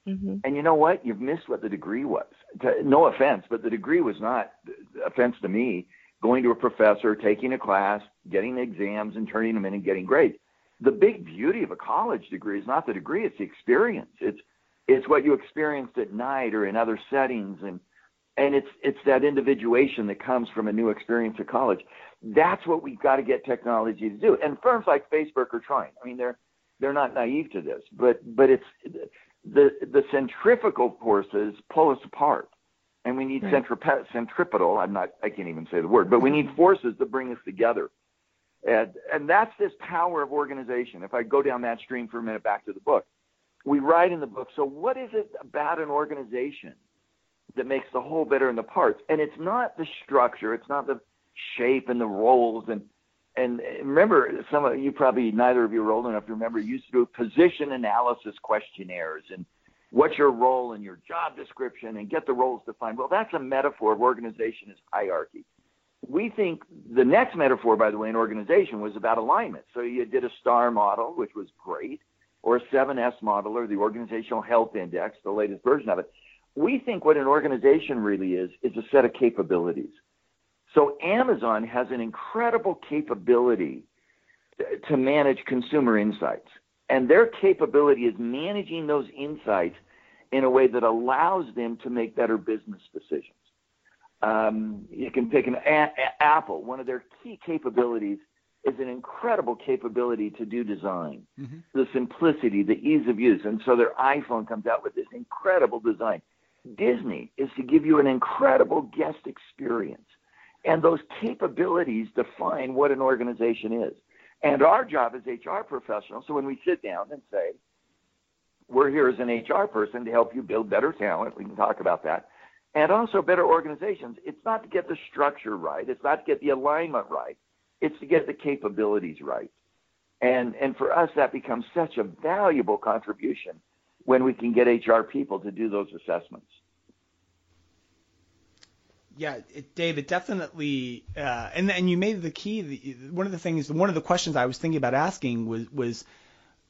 Speaker 3: Mm-hmm. And you know what? You've missed what the degree was. No offense, but the degree was not offense to me. Going to a professor, taking a class, getting exams, and turning them in and getting grades the big beauty of a college degree is not the degree, it's the experience. It's it's what you experienced at night or in other settings and and it's it's that individuation that comes from a new experience at college. That's what we've got to get technology to do. And firms like Facebook are trying. I mean, they're they're not naive to this, but but it's the the centrifugal forces pull us apart, and we need right. centripetal. I'm not. I can't even say the word, but we need forces to bring us together. And, and that's this power of organization. If I go down that stream for a minute back to the book, we write in the book, so what is it about an organization that makes the whole better than the parts? And it's not the structure, it's not the shape and the roles and and remember some of you probably neither of you are old enough to remember used to do position analysis questionnaires and what's your role in your job description and get the roles defined. Well, that's a metaphor of organization as hierarchy we think the next metaphor, by the way, in organization was about alignment. So you did a STAR model, which was great, or a 7S model, or the Organizational Health Index, the latest version of it. We think what an organization really is, is a set of capabilities. So Amazon has an incredible capability to manage consumer insights. And their capability is managing those insights in a way that allows them to make better business decisions. Um, you can pick an a- a- Apple. One of their key capabilities is an incredible capability to do design, mm-hmm. the simplicity, the ease of use. And so their iPhone comes out with this incredible design. Disney is to give you an incredible guest experience. And those capabilities define what an organization is. And our job as HR professionals, so when we sit down and say, we're here as an HR person to help you build better talent, we can talk about that and also better organizations. It's not to get the structure right. It's not to get the alignment right. It's to get the capabilities right. And, and for us, that becomes such a valuable contribution when we can get HR people to do those assessments.
Speaker 1: Yeah, it, Dave, it definitely, uh, and and you made the key. The, one of the things, one of the questions I was thinking about asking was was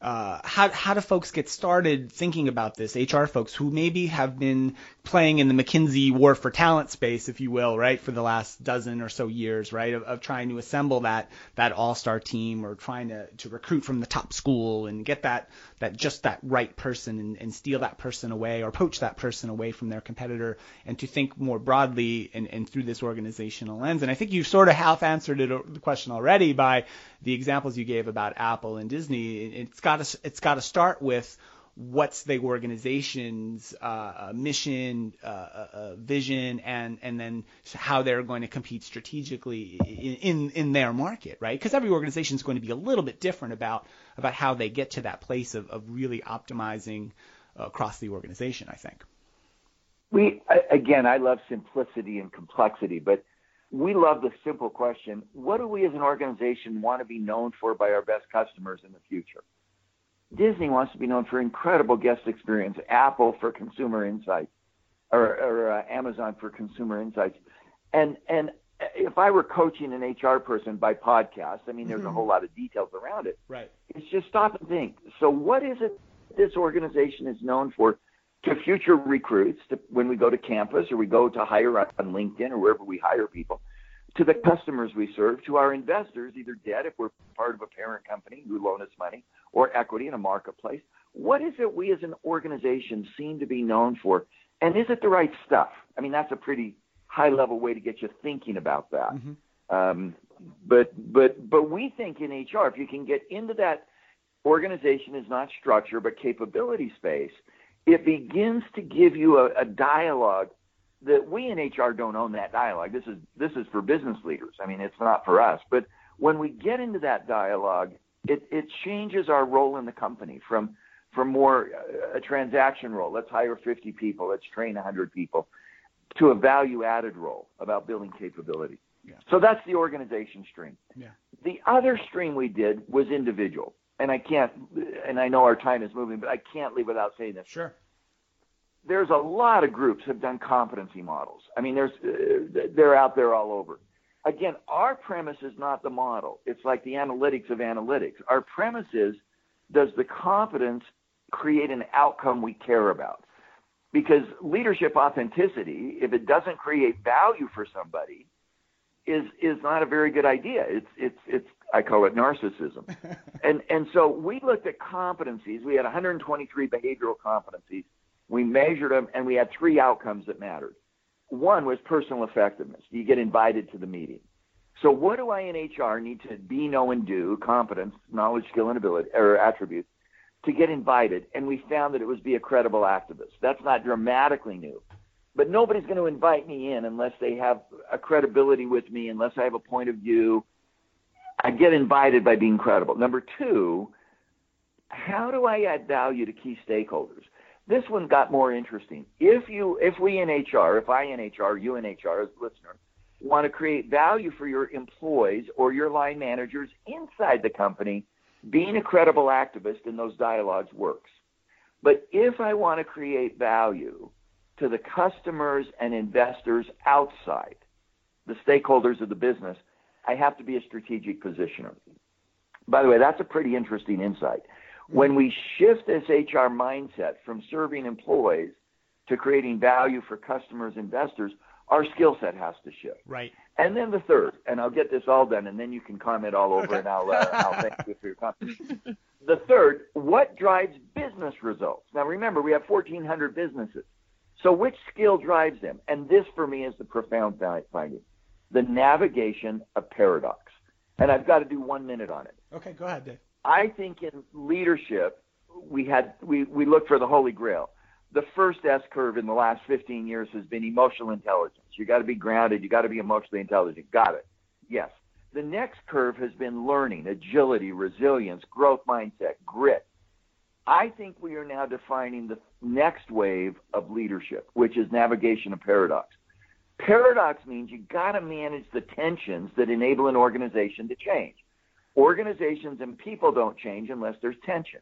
Speaker 1: uh, how how do folks get started thinking about this? HR folks who maybe have been playing in the McKinsey war for talent space, if you will, right, for the last dozen or so years, right, of, of trying to assemble that that all-star team or trying to, to recruit from the top school and get that that just that right person and, and steal that person away or poach that person away from their competitor and to think more broadly and, and through this organizational lens. And I think you've sort of half answered it, uh, the question already by the examples you gave about Apple and Disney. It's got to it's got to start with what's the organization's uh, uh mission, uh, uh, uh, vision, and and then how they're going to compete strategically in in, in their market, right? Because every organization is going to be a little bit different about about how they get to that place of, of really optimizing across the organization. I think.
Speaker 3: We again, I love simplicity and complexity, but we love the simple question: What do we as an organization want to be known for by our best customers in the future? Disney wants to be known for incredible guest experience, Apple for consumer insights, or, or uh, Amazon for consumer insights. And and if I were coaching an HR person by podcast, I mean, there's mm-hmm. a whole lot of details around it.
Speaker 1: Right.
Speaker 3: It's just stop and think. So, what is it this organization is known for to future recruits to, when we go to campus or we go to hire on LinkedIn or wherever we hire people? to the customers we serve, to our investors, either debt if we're part of a parent company who loan us money, or equity in a marketplace. What is it we as an organization seem to be known for? And is it the right stuff? I mean, that's a pretty high level way to get you thinking about that. Mm-hmm. Um, but but but we think in HR, if you can get into that organization is not structure but capability space, it begins to give you a, a dialogue that we in HR don't own that dialogue. This is this is for business leaders. I mean, it's not for us. But when we get into that dialogue, it it changes our role in the company from from more uh, a transaction role. Let's hire 50 people. Let's train 100 people to a value added role about building capability. Yeah. So that's the organization stream. Yeah. The other stream we did was individual. And I can't, and I know our time is moving, but I can't leave without saying this.
Speaker 1: Sure
Speaker 3: there's a lot of groups have done competency models. I mean, there's uh, they're out there all over. Again, our premise is not the model. It's like the analytics of analytics. Our premise is does the competence create an outcome we care about? Because leadership authenticity, if it doesn't create value for somebody, is is not a very good idea. It's it's it's I call it narcissism. <laughs> and and so we looked at competencies. We had 123 behavioral competencies we measured them, and we had three outcomes that mattered. One was personal effectiveness. You get invited to the meeting. So, what do I in HR need to be, know, and do? Competence, knowledge, skill, and ability, or attributes, to get invited. And we found that it was be a credible activist. That's not dramatically new, but nobody's going to invite me in unless they have a credibility with me, unless I have a point of view. I get invited by being credible. Number two, how do I add value to key stakeholders? This one got more interesting. If you, if we in HR, if I in HR, you in HR as a listener, want to create value for your employees or your line managers inside the company, being a credible activist in those dialogues works. But if I want to create value to the customers and investors outside, the stakeholders of the business, I have to be a strategic positioner. By the way, that's a pretty interesting insight. When we shift this HR mindset from serving employees to creating value for customers, investors, our skill set has to shift.
Speaker 1: Right.
Speaker 3: And then the third, and I'll get this all done, and then you can comment all over, okay. and I'll, uh, I'll thank you for your comments. <laughs> the third, what drives business results? Now remember, we have 1,400 businesses. So which skill drives them? And this for me is the profound finding. The navigation of paradox. And I've got to do one minute on it.
Speaker 1: Okay, go ahead, Dave.
Speaker 3: I think in leadership, we had we, we look for the holy grail. The first S curve in the last 15 years has been emotional intelligence. You got to be grounded. You got to be emotionally intelligent. Got it. Yes. The next curve has been learning, agility, resilience, growth mindset, grit. I think we are now defining the next wave of leadership, which is navigation of paradox. Paradox means you got to manage the tensions that enable an organization to change. Organizations and people don't change unless there's tension.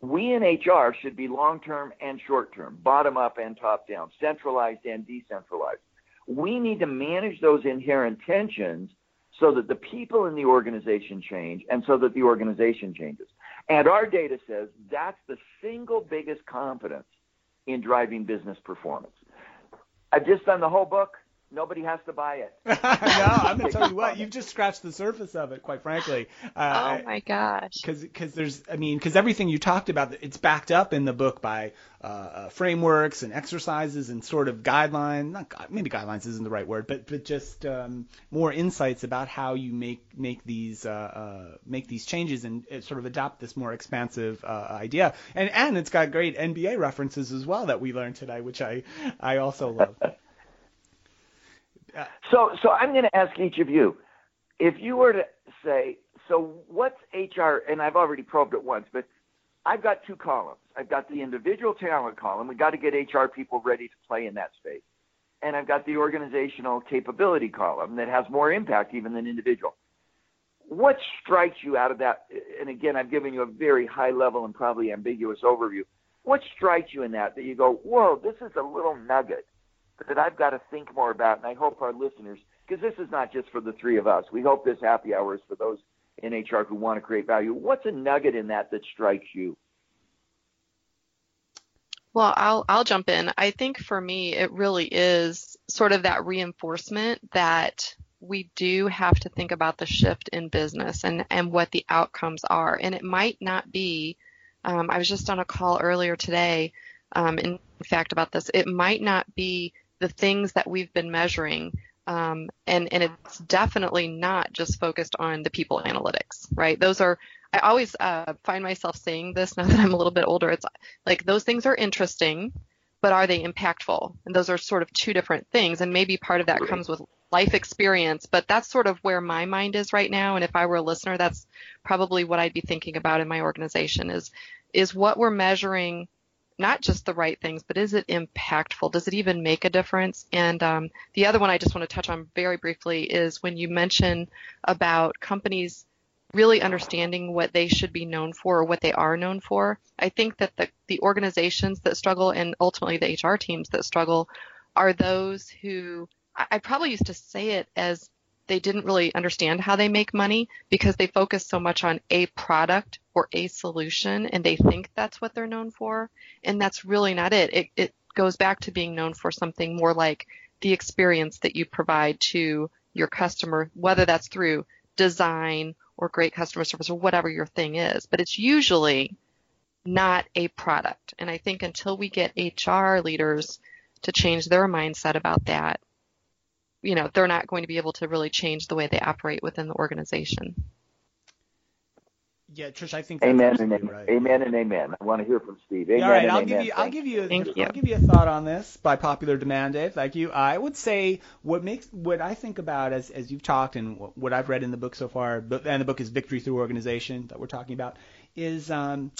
Speaker 3: We in HR should be long term and short term, bottom up and top down, centralized and decentralized. We need to manage those inherent tensions so that the people in the organization change and so that the organization changes. And our data says that's the single biggest confidence in driving business performance. I've just done the whole book. Nobody has to buy it. <laughs>
Speaker 1: no, I'm gonna tell you what. <laughs> You've just scratched the surface of it, quite frankly.
Speaker 2: Uh, oh my gosh.
Speaker 1: Because because there's, I mean, because everything you talked about, it's backed up in the book by uh, uh, frameworks and exercises and sort of guidelines. Not maybe guidelines isn't the right word, but but just um, more insights about how you make make these uh, uh, make these changes and uh, sort of adopt this more expansive uh, idea. And and it's got great NBA references as well that we learned today, which I I also love. <laughs>
Speaker 3: So, so I'm going to ask each of you, if you were to say, so what's HR? And I've already probed it once, but I've got two columns. I've got the individual talent column. We got to get HR people ready to play in that space. And I've got the organizational capability column that has more impact even than individual. What strikes you out of that? And again, I've given you a very high level and probably ambiguous overview. What strikes you in that that you go, whoa, this is a little nugget that I've got to think more about, and I hope our listeners, because this is not just for the three of us. We hope this happy hour is for those in HR who want to create value. What's a nugget in that that strikes you?
Speaker 2: Well, I'll I'll jump in. I think for me it really is sort of that reinforcement that we do have to think about the shift in business and and what the outcomes are. And it might not be um, I was just on a call earlier today, um, in fact, about this. It might not be the things that we've been measuring. Um, and, and it's definitely not just focused on the people analytics, right? Those are, I always uh, find myself saying this now <laughs> that I'm a little bit older. It's like those things are interesting, but are they impactful? And those are sort of two different things. And maybe part of that comes with life experience, but that's sort of where my mind is right now. And if I were a listener, that's probably what I'd be thinking about in my organization is, is what we're measuring not just the right things, but is it impactful? Does it even make a difference? And um, the other one I just want to touch on very briefly is when you mention about companies really understanding what they should be known for or what they are known for. I think that the, the organizations that struggle and ultimately the HR teams that struggle are those who I, I probably used to say it as they didn't really understand how they make money because they focus so much on a product or a solution and they think that's what they're known for. And that's really not it. It, it goes back to being known for something more like the experience that you provide to your customer, whether that's through design or great customer service or whatever your thing is. But it's usually not a product. And I think until we get HR leaders to change their mindset about that, you know, they're not going to be able to really change the way they operate within the organization.
Speaker 1: Yeah, Trish, I think
Speaker 3: amen and amen. Right. Amen and amen. I want to hear from Steve. Amen
Speaker 1: yeah, all right, I'll
Speaker 3: amen.
Speaker 1: give you I'll give you, a, I'll give you a thought on this by popular demand, Dave. Thank you. I would say what makes what I think about as as you've talked and what, what I've read in the book so far, and the book is Victory Through Organization that we're talking about, is um,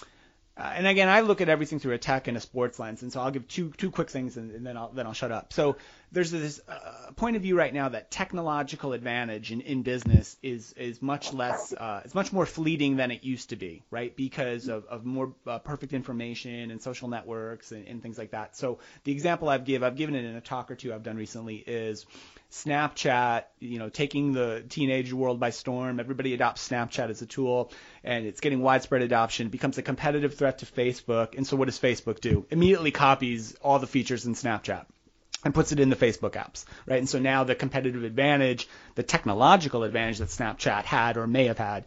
Speaker 1: uh, and again, I look at everything through a tech and a sports lens, and so I'll give two two quick things, and, and then I'll then I'll shut up. So there's this uh, point of view right now that technological advantage in, in business is is much less, uh, it's much more fleeting than it used to be, right? Because of, of more uh, perfect information and social networks and, and things like that. So the example I've give, I've given it in a talk or two I've done recently is Snapchat, you know, taking the teenage world by storm. Everybody adopts Snapchat as a tool, and it's getting widespread adoption. It becomes a competitive threat to Facebook. And so, what does Facebook do? Immediately copies all the features in Snapchat and puts it in the Facebook apps, right? And so now the competitive advantage, the technological advantage that Snapchat had or may have had,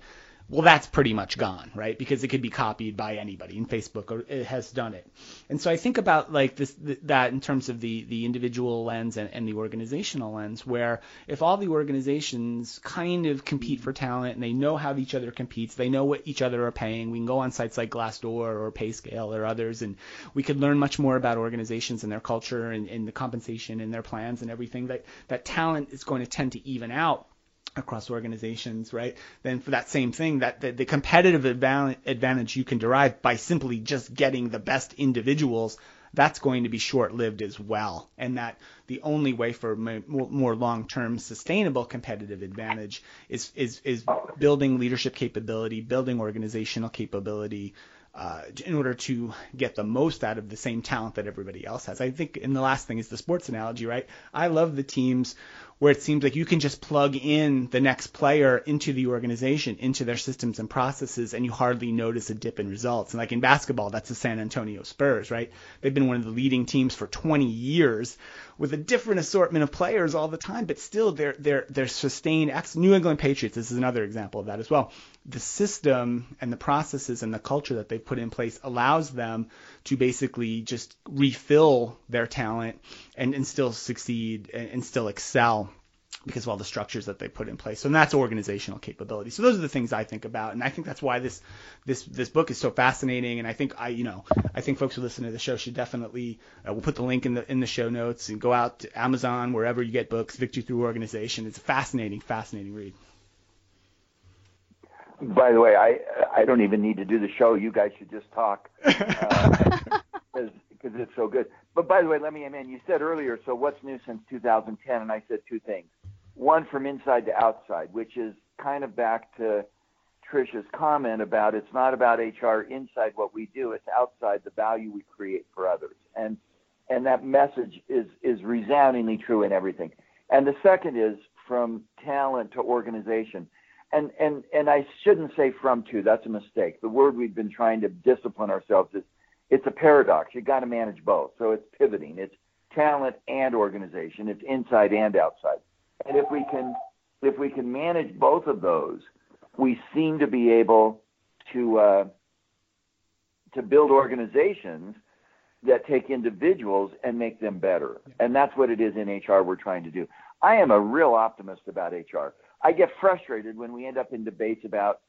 Speaker 1: well, that's pretty much gone, right? Because it could be copied by anybody, and Facebook it eh, has done it. And so I think about like this that in terms of the the individual lens and, and the organizational lens, where if all the organizations kind of compete for talent and they know how each other competes, they know what each other are paying. We can go on sites like Glassdoor or PayScale or others, and we could learn much more about organizations and their culture and, and the compensation and their plans and everything. That that talent is going to tend to even out across organizations, right? Then for that same thing, that the, the competitive advantage you can derive by simply just getting the best individuals, that's going to be short-lived as well. And that the only way for more long-term sustainable competitive advantage is is is building leadership capability, building organizational capability, uh, in order to get the most out of the same talent that everybody else has. I think, and the last thing is the sports analogy, right? I love the teams where it seems like you can just plug in the next player into the organization, into their systems and processes, and you hardly notice a dip in results. And like in basketball, that's the San Antonio Spurs, right? They've been one of the leading teams for 20 years with a different assortment of players all the time, but still they're they're they're sustained. New England Patriots, this is another example of that as well. The system and the processes and the culture that they put in place allows them to basically just refill their talent and, and still succeed and, and still excel because of all the structures that they put in place. So that's organizational capability. So those are the things I think about, and I think that's why this this this book is so fascinating. And I think I you know I think folks who listen to the show should definitely uh, we'll put the link in the in the show notes and go out to Amazon wherever you get books. Victory Through Organization. It's a fascinating fascinating read.
Speaker 3: By the way, I I don't even need to do the show. You guys should just talk. Uh, <laughs> because it's so good. But by the way, let me amend. You said earlier, so what's new since 2010? And I said two things. One from inside to outside, which is kind of back to Trisha's comment about it's not about HR inside what we do, it's outside the value we create for others. And and that message is is resoundingly true in everything. And the second is from talent to organization. And and and I shouldn't say from to, that's a mistake. The word we've been trying to discipline ourselves is it's a paradox. You got to manage both. So it's pivoting. It's talent and organization. It's inside and outside. And if we can, if we can manage both of those, we seem to be able to uh, to build organizations that take individuals and make them better. And that's what it is in HR we're trying to do. I am a real optimist about HR. I get frustrated when we end up in debates about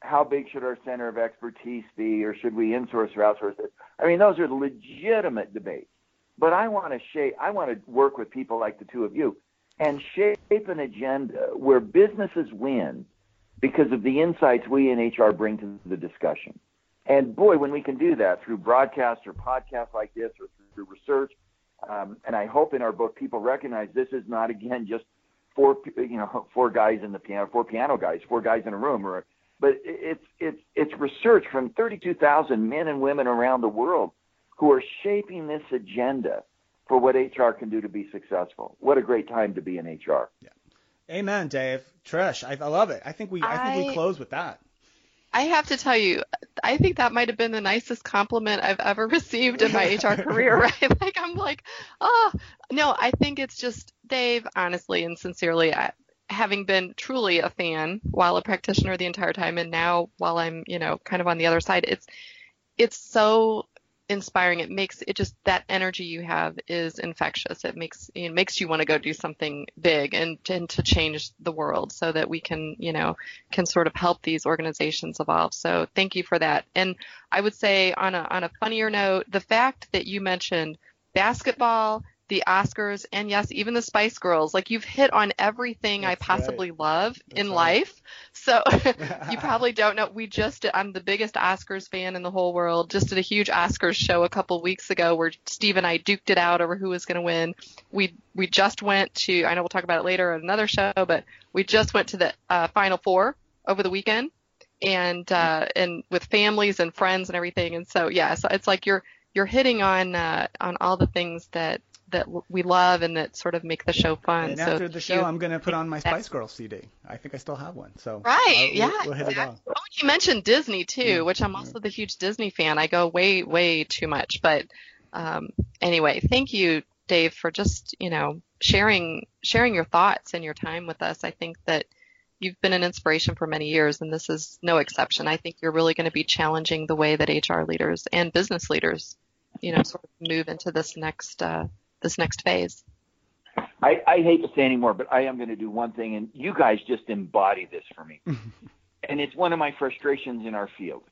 Speaker 3: how big should our center of expertise be, or should we insource or outsource it? I mean, those are legitimate debates. But I want to shape. I want to work with people like the two of you, and shape an agenda where businesses win because of the insights we in HR bring to the discussion. And boy, when we can do that through broadcasts or podcasts like this, or through research, um, and I hope in our book people recognize this is not again just four you know four guys in the piano, four piano guys, four guys in a room, or but it's it's it's research from 32,000 men and women around the world who are shaping this agenda for what HR can do to be successful. What a great time to be in HR.
Speaker 1: Yeah. Amen, Dave. Trish, I, I love it. I think we I, I think we close with that.
Speaker 2: I have to tell you, I think that might have been the nicest compliment I've ever <laughs> received in my HR career, right? <laughs> Like I'm like, oh, no, I think it's just Dave, honestly and sincerely, I, having been truly a fan while a practitioner the entire time and now while I'm, you know, kind of on the other side, it's it's so inspiring. It makes it just that energy you have is infectious. It makes it makes you want to go do something big and, and to change the world so that we can, you know, can sort of help these organizations evolve. So thank you for that. And I would say on a on a funnier note, the fact that you mentioned basketball the Oscars, and yes, even the Spice Girls. Like you've hit on everything That's I possibly right. love That's in right. life. So <laughs> you <laughs> probably don't know. We just did, I'm the biggest Oscars fan in the whole world. Just did a huge Oscars show a couple weeks ago where Steve and I duked it out over who was going to win. We we just went to. I know we'll talk about it later on another show, but we just went to the uh, Final Four over the weekend, and uh, and with families and friends and everything. And so yeah, so it's like you're you're hitting on uh, on all the things that that we love and that sort of make the show fun.
Speaker 1: And so after the show, I'm going to put on my <laughs> Spice Girls CD. I think I still have one. So
Speaker 2: right, yeah. We'll, we'll hit it off. Oh, you mentioned Disney too, yeah. which I'm also the huge Disney fan. I go way, way too much. But um, anyway, thank you, Dave, for just you know sharing sharing your thoughts and your time with us. I think that you've been an inspiration for many years, and this is no exception. I think you're really going to be challenging the way that HR leaders and business leaders, you know, sort of move into this next uh, this next phase.
Speaker 3: I, I hate to say anymore, but I am going to do one thing, and you guys just embody this for me. <laughs> and it's one of my frustrations in our field.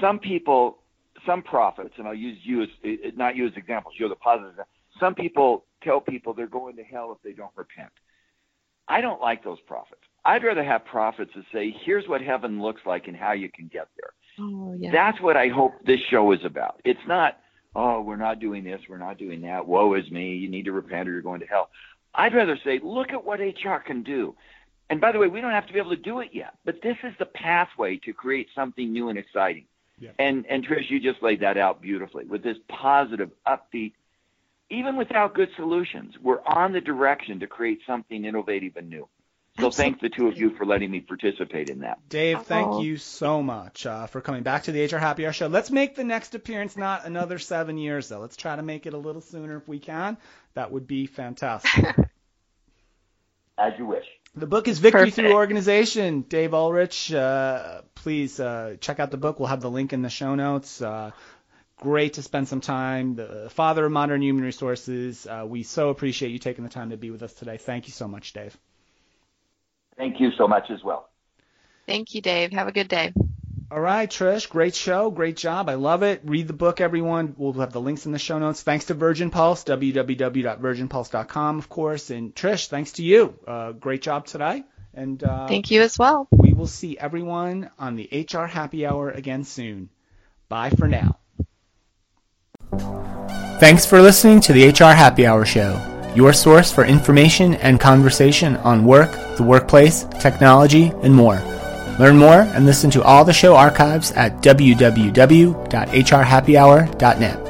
Speaker 3: Some people, some prophets, and I'll use you as eh, not you as examples. You're the positive. Some people tell people they're going to hell if they don't repent. I don't like those prophets. I'd rather have prophets that say, "Here's what heaven looks like and how you can get there." Oh, yeah. That's what I hope this show is about. It's not oh, we're not doing this, we're not doing that, woe is me, you need to repent or you're going to hell. I'd rather say, look at what HR can do. And by the way, we don't have to be able to do it yet, but this is the pathway to create something new and exciting. Yeah. And and Trish, you just laid that out beautifully with this positive, upbeat. Even without good solutions, we're on the direction to create something innovative and new. So thank the two of you for letting me participate in that.
Speaker 1: Dave, thank you so much uh, for coming back to the HR Happy Hour show. Let's make the next appearance not another seven years though. Let's try to make it a little sooner if we can. That would be fantastic. <laughs>
Speaker 3: As you wish.
Speaker 1: The book is Victory Perfect. Through Organization. Dave Ulrich, uh, please uh, check out the book. We'll have the link in the show notes. Uh, great to spend some time. The father of modern human resources. Uh, we so appreciate you taking the time to be with us today. Thank you so much, Dave.
Speaker 3: Thank you so much as well.
Speaker 2: Thank you, Dave. Have a good day.
Speaker 1: All right, Trish, great show, great job. I love it. Read the book, everyone. We'll have the links in the show notes. Thanks to Virgin Pulse, www.virginpulse.com, of course. And Trish, thanks to you. Uh, great job today. And uh,
Speaker 2: thank you as well.
Speaker 1: We will see everyone on the HR Happy Hour again soon. Bye for now. Thanks for listening to the HR Happy Hour show your source for information and conversation on work, the workplace, technology, and more. Learn more and listen to all the show archives at www.hrhappyhour.net.